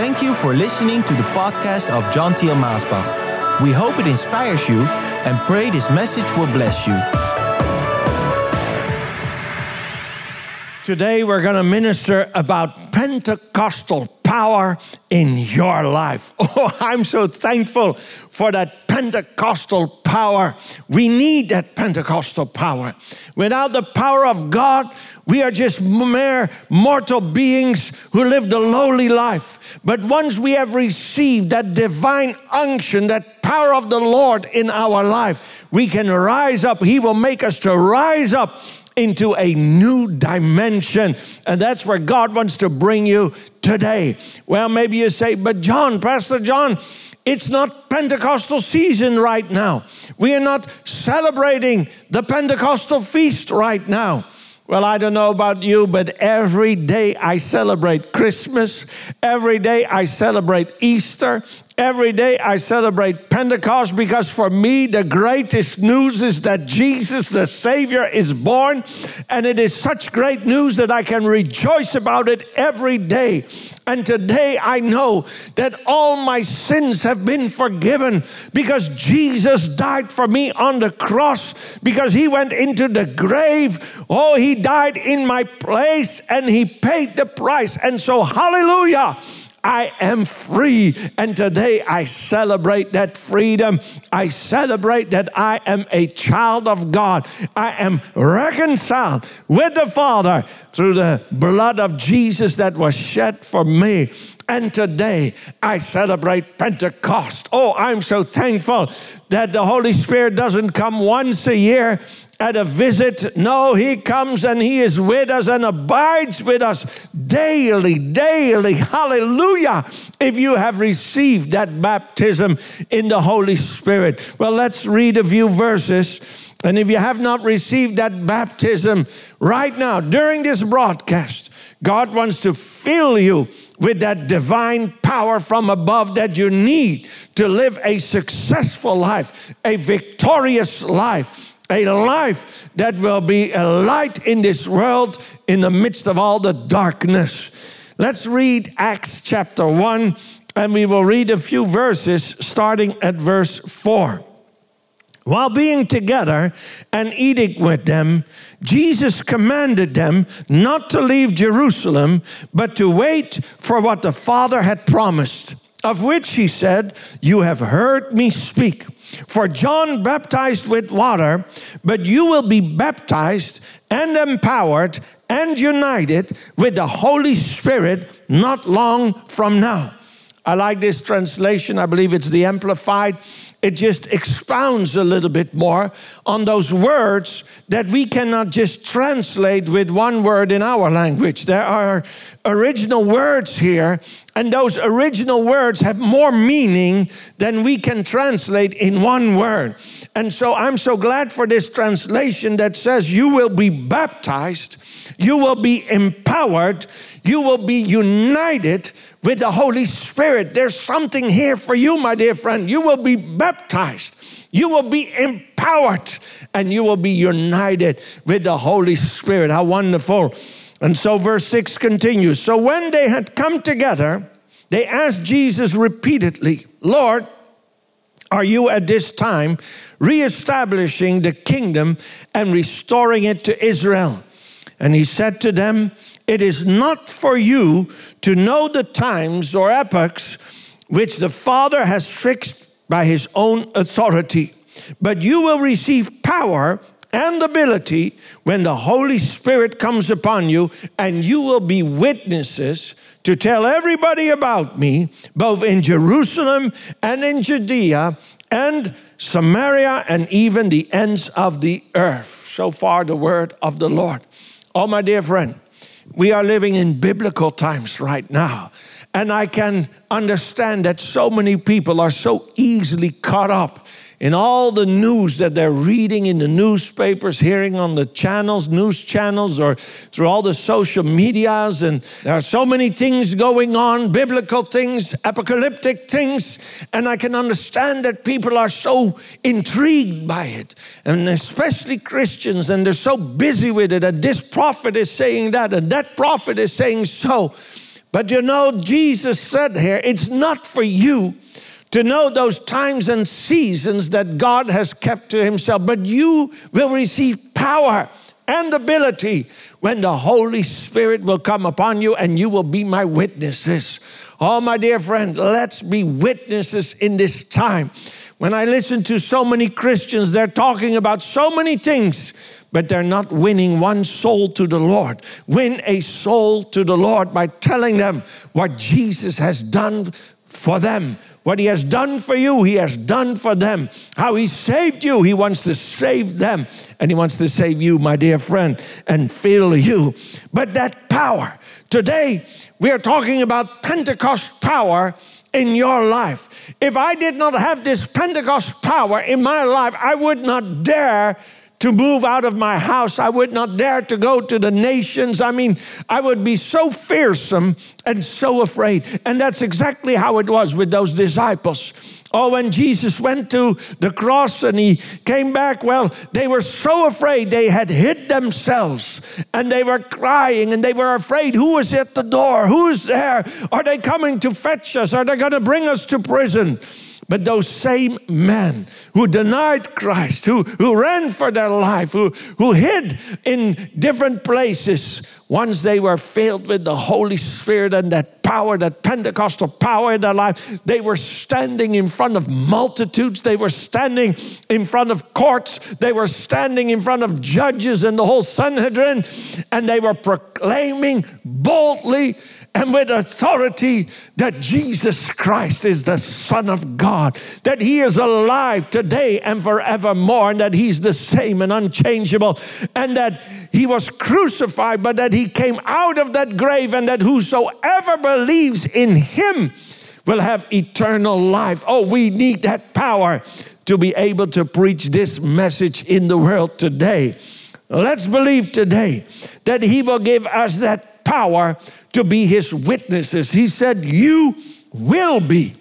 Thank you for listening to the podcast of John Thiel Maasbach. We hope it inspires you and pray this message will bless you. Today we're going to minister about Pentecostal power in your life. Oh, I'm so thankful for that Pentecostal power. We need that Pentecostal power. Without the power of God, we are just mere mortal beings who live the lowly life. But once we have received that divine unction, that power of the Lord in our life, we can rise up. He will make us to rise up into a new dimension. And that's where God wants to bring you today. Well, maybe you say, but John, Pastor John, it's not Pentecostal season right now. We are not celebrating the Pentecostal feast right now. Well, I don't know about you, but every day I celebrate Christmas. Every day I celebrate Easter. Every day I celebrate Pentecost because for me, the greatest news is that Jesus, the Savior, is born. And it is such great news that I can rejoice about it every day. And today I know that all my sins have been forgiven because Jesus died for me on the cross, because he went into the grave. Oh, he died in my place and he paid the price. And so, hallelujah. I am free. And today I celebrate that freedom. I celebrate that I am a child of God. I am reconciled with the Father through the blood of Jesus that was shed for me. And today I celebrate Pentecost. Oh, I'm so thankful that the Holy Spirit doesn't come once a year at a visit. No, He comes and He is with us and abides with us daily, daily. Hallelujah. If you have received that baptism in the Holy Spirit. Well, let's read a few verses. And if you have not received that baptism right now, during this broadcast, God wants to fill you with that divine power from above that you need to live a successful life, a victorious life a life that will be a light in this world in the midst of all the darkness. Let's read Acts chapter 1, and we will read a few verses starting at verse 4. While being together and eating with them, Jesus commanded them not to leave Jerusalem, but to wait for what the Father had promised, of which he said, You have heard me speak. For John baptized with water, but you will be baptized and empowered and united with the Holy Spirit not long from now. I like this translation. I believe it's the Amplified it just expounds a little bit more on those words that we cannot just translate with one word in our language. There are original words here, and those original words have more meaning than we can translate in one word. And so I'm so glad for this translation that says, You will be baptized, you will be empowered, you will be united with the Holy Spirit. There's something here for you, my dear friend. You will be baptized, you will be empowered, and you will be united with the Holy Spirit. How wonderful. And so, verse 6 continues So when they had come together, they asked Jesus repeatedly, Lord, are you at this time reestablishing the kingdom and restoring it to Israel? And he said to them, It is not for you to know the times or epochs which the Father has fixed by his own authority, but you will receive power and ability when the Holy Spirit comes upon you, and you will be witnesses to tell everybody about me, both in Jerusalem and in Judea and Samaria and even the ends of the earth. So far, the word of the Lord. Oh, my dear friend, we are living in biblical times right now. And I can understand that so many people are so easily caught up in all the news that they're reading in the newspapers, hearing on the channels, news channels, or through all the social medias. And there are so many things going on biblical things, apocalyptic things. And I can understand that people are so intrigued by it, and especially Christians, and they're so busy with it. And this prophet is saying that, and that prophet is saying so. But you know, Jesus said here, it's not for you to know those times and seasons that God has kept to Himself, but you will receive power and ability when the Holy Spirit will come upon you and you will be my witnesses. Oh, my dear friend, let's be witnesses in this time. When I listen to so many Christians, they're talking about so many things, but they're not winning one soul to the Lord. Win a soul to the Lord by telling them what Jesus has done for them. What he has done for you, he has done for them. How he saved you, he wants to save them. And he wants to save you, my dear friend, and fill you. But that power, today we are talking about Pentecost power in your life. If I did not have this Pentecost power in my life, I would not dare to move out of my house. I would not dare to go to the nations. I mean, I would be so fearsome and so afraid. And that's exactly how it was with those disciples. Oh, when Jesus went to the cross and he came back, well, they were so afraid they had hid themselves and they were crying and they were afraid. Who is at the door? Who is there? Are they coming to fetch us? Are they going to bring us to prison? But those same men who denied Christ, who, who ran for their life, who, who hid in different places, once they were filled with the Holy Spirit and that power, that Pentecostal power in their life, they were standing in front of multitudes. They were standing in front of courts. They were standing in front of judges and the whole Sanhedrin. And they were proclaiming boldly and with authority that Jesus Christ is the Son of God, that He is alive today and forevermore, and that He's the same and unchangeable, and that He was crucified, but that He came out of that grave, and that whosoever believes in Him will have eternal life. Oh, we need that power to be able to preach this message in the world today. Let's believe today that He will give us that power to be his witnesses. He said, You will be.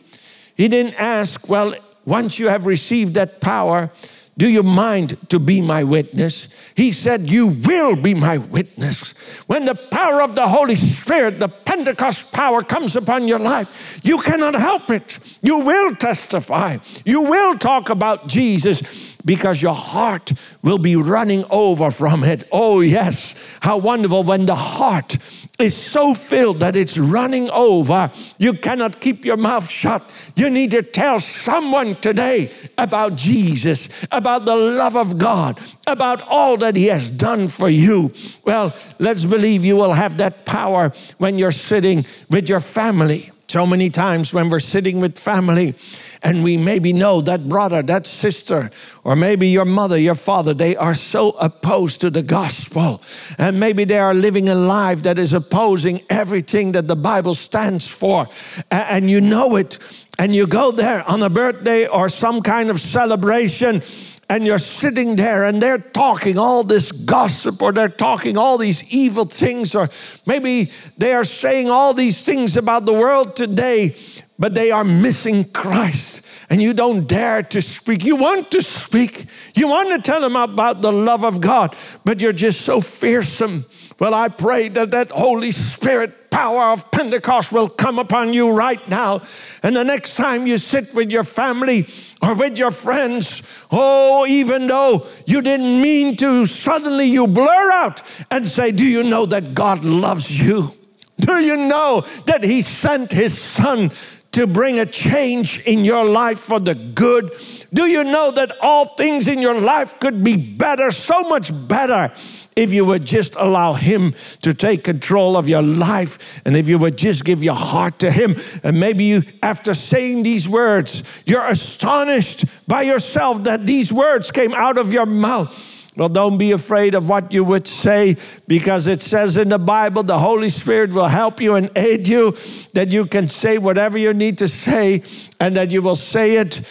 He didn't ask, Well, once you have received that power, do you mind to be my witness? He said, You will be my witness. When the power of the Holy Spirit, the Pentecost power, comes upon your life, you cannot help it. You will testify. You will talk about Jesus because your heart will be running over from it. Oh, yes. How wonderful when the heart is so filled that it's running over. You cannot keep your mouth shut. You need to tell someone today about Jesus, about the love of God, about all that He has done for you. Well, let's believe you will have that power when you're sitting with your family. So many times when we're sitting with family, and we maybe know that brother, that sister, or maybe your mother, your father, they are so opposed to the gospel. And maybe they are living a life that is opposing everything that the Bible stands for. And you know it. And you go there on a birthday or some kind of celebration and you're sitting there and they're talking all this gossip or they're talking all these evil things or maybe they are saying all these things about the world today but they are missing Christ. And you don't dare to speak. You want to speak. You want to tell them about the love of God, but you're just so fearsome. Well, I pray that that Holy Spirit power of Pentecost will come upon you right now. And the next time you sit with your family or with your friends, oh, even though you didn't mean to, suddenly you blur out and say, Do you know that God loves you? Do you know that He sent His Son to bring a change in your life for the good? Do you know that all things in your life could be better, so much better, if you would just allow Him to take control of your life and if you would just give your heart to Him? And maybe you, after saying these words, you're astonished by yourself that these words came out of your mouth. Well, don't be afraid of what you would say because it says in the Bible the Holy Spirit will help you and aid you, that you can say whatever you need to say and that you will say it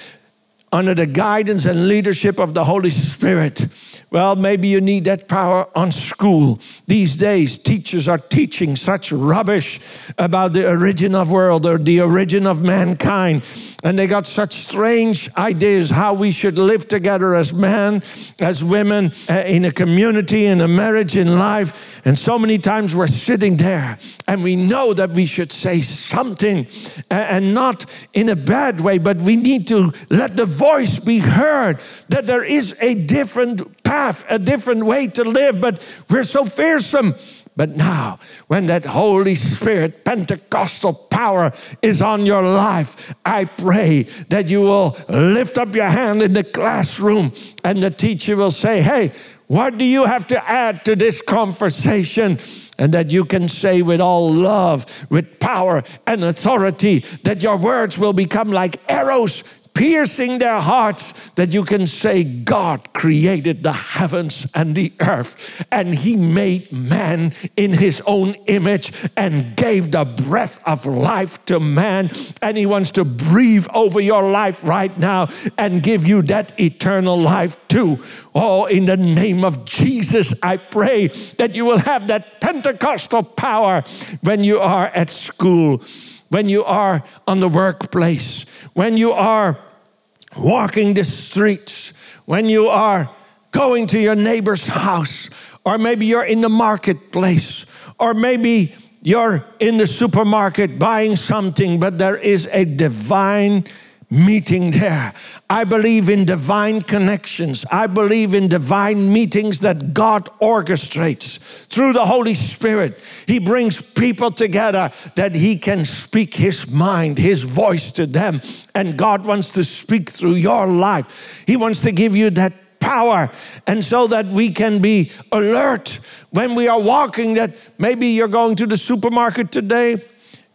under the guidance and leadership of the Holy Spirit. Well, maybe you need that power on school. These days, teachers are teaching such rubbish about the origin of world or the origin of mankind. And they got such strange ideas how we should live together as men, as women, uh, in a community, in a marriage, in life. And so many times we're sitting there and we know that we should say something and not in a bad way, but we need to let the voice be heard that there is a different path, a different way to live, but we're so fearsome but now, when that Holy Spirit, Pentecostal power is on your life, I pray that you will lift up your hand in the classroom and the teacher will say, Hey, what do you have to add to this conversation? And that you can say with all love, with power and authority, that your words will become like arrows piercing their hearts that you can say, God created the heavens and the earth, and He made man in His own image and gave the breath of life to man. And He wants to breathe over your life right now and give you that eternal life too. Oh, in the name of Jesus, I pray that you will have that Pentecostal power when you are at school, when you are on the workplace, when you are walking the streets, when you are going to your neighbor's house, or maybe you're in the marketplace, or maybe you're in the supermarket buying something, but there is a divine meeting there. I believe in divine connections. I believe in divine meetings that God orchestrates through the Holy Spirit. He brings people together that He can speak His mind, His voice to them. And God wants to speak through your life. He wants to give you that power and so that we can be alert when we are walking that maybe you're going to the supermarket today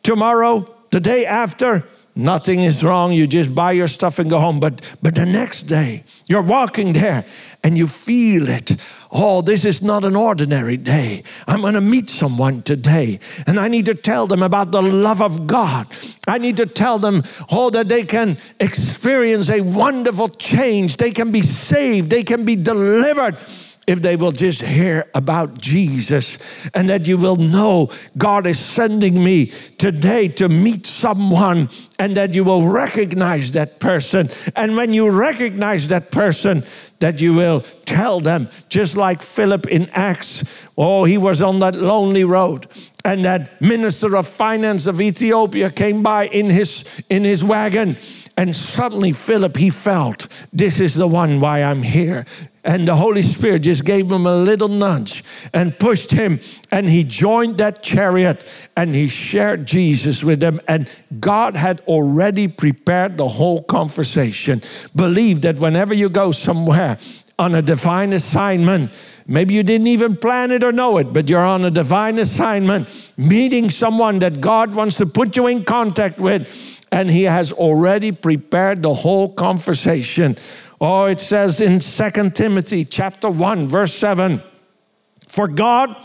tomorrow the day after Nothing is wrong. You just buy your stuff and go home. But, but the next day, you're walking there and you feel it. Oh, this is not an ordinary day. I'm going to meet someone today, and I need to tell them about the love of God. I need to tell them, oh, that they can experience a wonderful change. They can be saved, they can be delivered if they will just hear about Jesus and that you will know God is sending me today to meet someone and that you will recognize that person. And when you recognize that person, that you will tell them, just like Philip in Acts, oh, he was on that lonely road. And that minister of finance of Ethiopia came by in his, in his wagon. And suddenly, Philip, he felt, this is the one why I'm here. And the Holy Spirit just gave him a little nudge and pushed him. And he joined that chariot and he shared Jesus with them. And God had already prepared the whole conversation. Believe that whenever you go somewhere on a divine assignment, maybe you didn't even plan it or know it, but you're on a divine assignment, meeting someone that God wants to put you in contact with. And he has already prepared the whole conversation Oh, it says in 2 Timothy chapter 1 verse 7, for God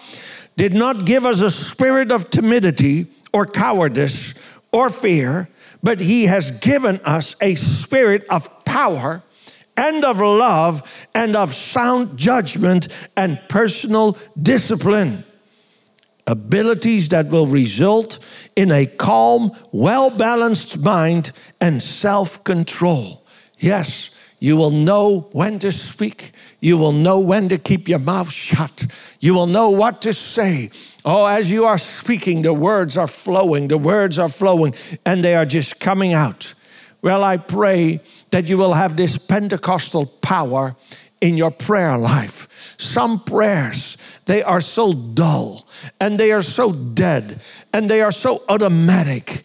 did not give us a spirit of timidity or cowardice or fear, but he has given us a spirit of power and of love and of sound judgment and personal discipline. Abilities that will result in a calm, well balanced mind and self control. Yes, you will know when to speak. You will know when to keep your mouth shut. You will know what to say. Oh, as you are speaking, the words are flowing, the words are flowing, and they are just coming out. Well, I pray that you will have this Pentecostal power in your prayer life. Some prayers, they are so dull and they are so dead and they are so automatic.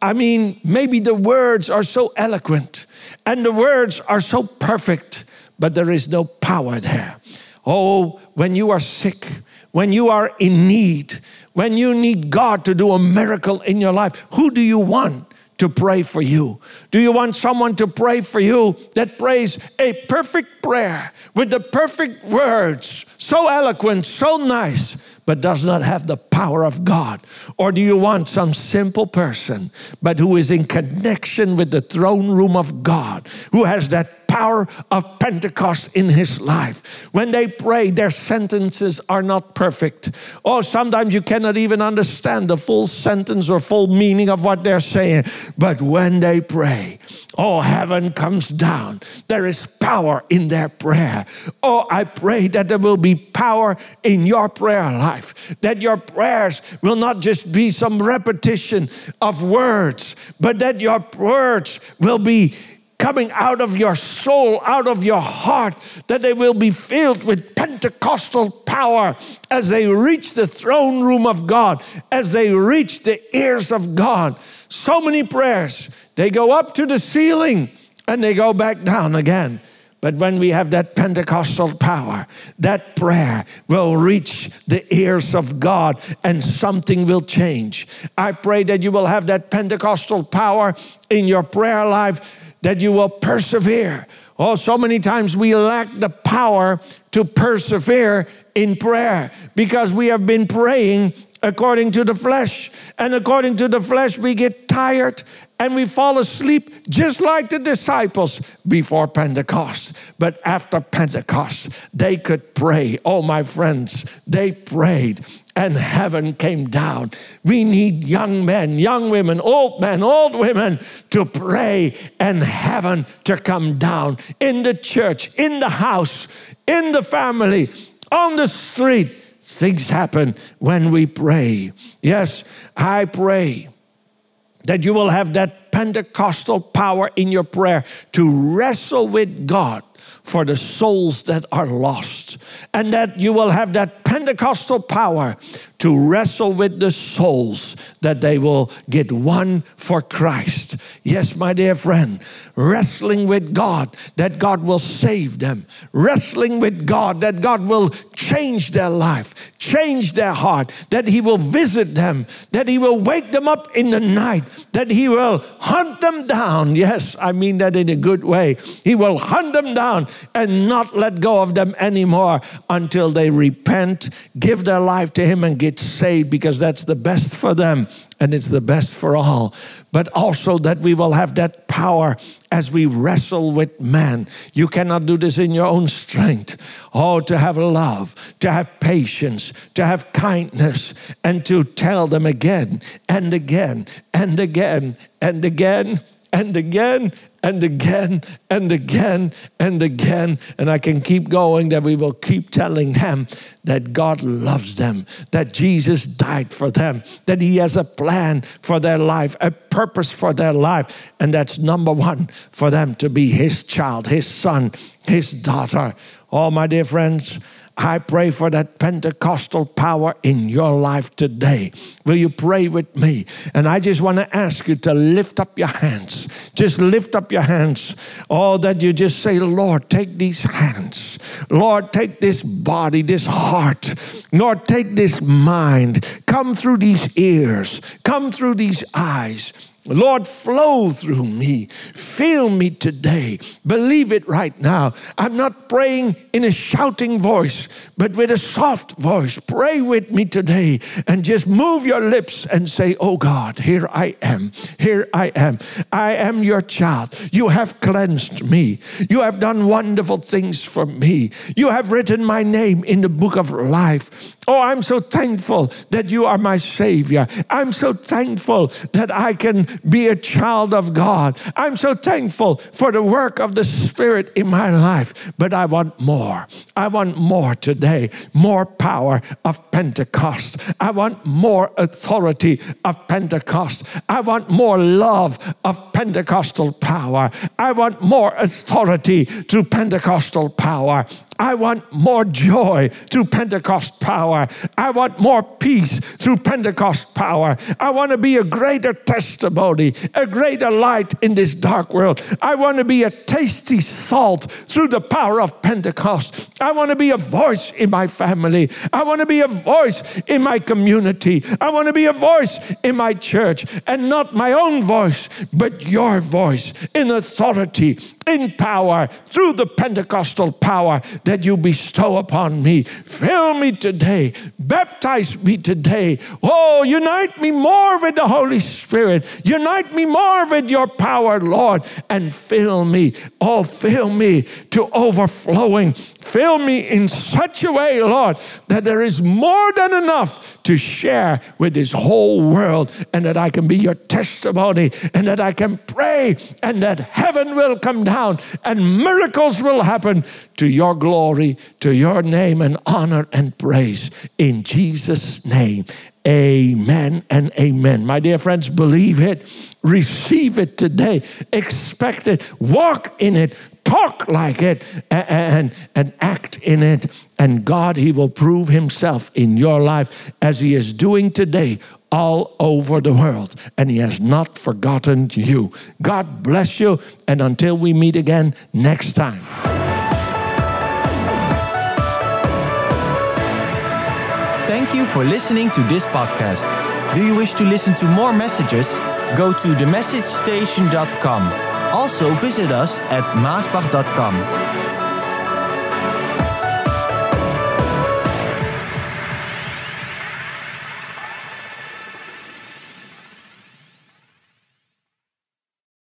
I mean, maybe the words are so eloquent and the words are so perfect, but there is no power there. Oh, when you are sick, when you are in need, when you need God to do a miracle in your life, who do you want? To pray for you? Do you want someone to pray for you that prays a perfect prayer with the perfect words, so eloquent, so nice, but does not have the power of God? Or do you want some simple person, but who is in connection with the throne room of God, who has that power of Pentecost in his life. When they pray, their sentences are not perfect. Or sometimes you cannot even understand the full sentence or full meaning of what they're saying. But when they pray, Oh, heaven comes down. There is power in their prayer. Oh, I pray that there will be power in your prayer life, that your prayers will not just be some repetition of words, but that your words will be coming out of your soul, out of your heart, that they will be filled with Pentecostal power as they reach the throne room of God, as they reach the ears of God. So many prayers, they go up to the ceiling and they go back down again. But when we have that Pentecostal power, that prayer will reach the ears of God and something will change. I pray that you will have that Pentecostal power in your prayer life that you will persevere. Oh, so many times we lack the power to persevere in prayer because we have been praying according to the flesh. And according to the flesh, we get tired and we fall asleep just like the disciples before Pentecost. But after Pentecost, they could pray. Oh, my friends, they prayed and heaven came down. We need young men, young women, old men, old women to pray and heaven to come down in the church, in the house, in the family, on the street. Things happen when we pray. Yes, I pray that you will have that Pentecostal power in your prayer to wrestle with God for the souls that are lost, and that you will have that Pentecostal power to wrestle with the souls that they will get won for Christ. Yes, my dear friend, wrestling with God that God will save them, wrestling with God that God will change their life, change their heart, that He will visit them, that He will wake them up in the night, that He will hunt them down. Yes, I mean that in a good way. He will hunt them down and not let go of them anymore until they repent, give their life to Him, and get saved because that's the best for them and it's the best for all. But also that we will have that power as we wrestle with man. You cannot do this in your own strength. Oh, to have love, to have patience, to have kindness, and to tell them again and again and again and again and again and again and again and again. And I can keep going that we will keep telling them that God loves them, that Jesus died for them, that He has a plan for their life, a purpose for their life. And that's number one for them to be His child, His son, His daughter. Oh, my dear friends. I pray for that Pentecostal power in your life today. Will you pray with me? And I just want to ask you to lift up your hands. Just lift up your hands. Oh, that you just say, Lord, take these hands. Lord, take this body, this heart. Lord, take this mind. Come through these ears. Come through these eyes. Lord, flow through me. Fill me today. Believe it right now. I'm not praying in a shouting voice, but with a soft voice. Pray with me today and just move your lips and say, Oh God, here I am. Here I am. I am your child. You have cleansed me. You have done wonderful things for me. You have written my name in the book of life. Oh, I'm so thankful that you are my Savior. I'm so thankful that I can be a child of God. I'm so thankful for the work of the Spirit in my life. But I want more. I want more today, more power of Pentecost. I want more authority of Pentecost. I want more love of Pentecostal power. I want more authority through Pentecostal power. I want more joy through Pentecost power. I want more peace through Pentecost power. I want to be a greater testimony, a greater light in this dark world. I want to be a tasty salt through the power of Pentecost. I want to be a voice in my family. I want to be a voice in my community. I want to be a voice in my church and not my own voice, but your voice in authority in power through the Pentecostal power that you bestow upon me. Fill me today. Baptize me today. Oh, unite me more with the Holy Spirit. Unite me more with your power, Lord, and fill me. Oh, fill me to overflowing. Fill me in such a way, Lord, that there is more than enough to share with this whole world and that I can be your testimony and that I can pray and that heaven will come down and miracles will happen to your glory, to your name and honor and praise. In Jesus' name, amen and amen. My dear friends, believe it, receive it today, expect it, walk in it, talk like it and, and act in it. And God, He will prove Himself in your life as He is doing today all over the world. And He has not forgotten you. God bless you. And until we meet again next time. Thank you for listening to this podcast. Do you wish to listen to more messages? Go to themessagestation.com. Also visit us at maasbach.com.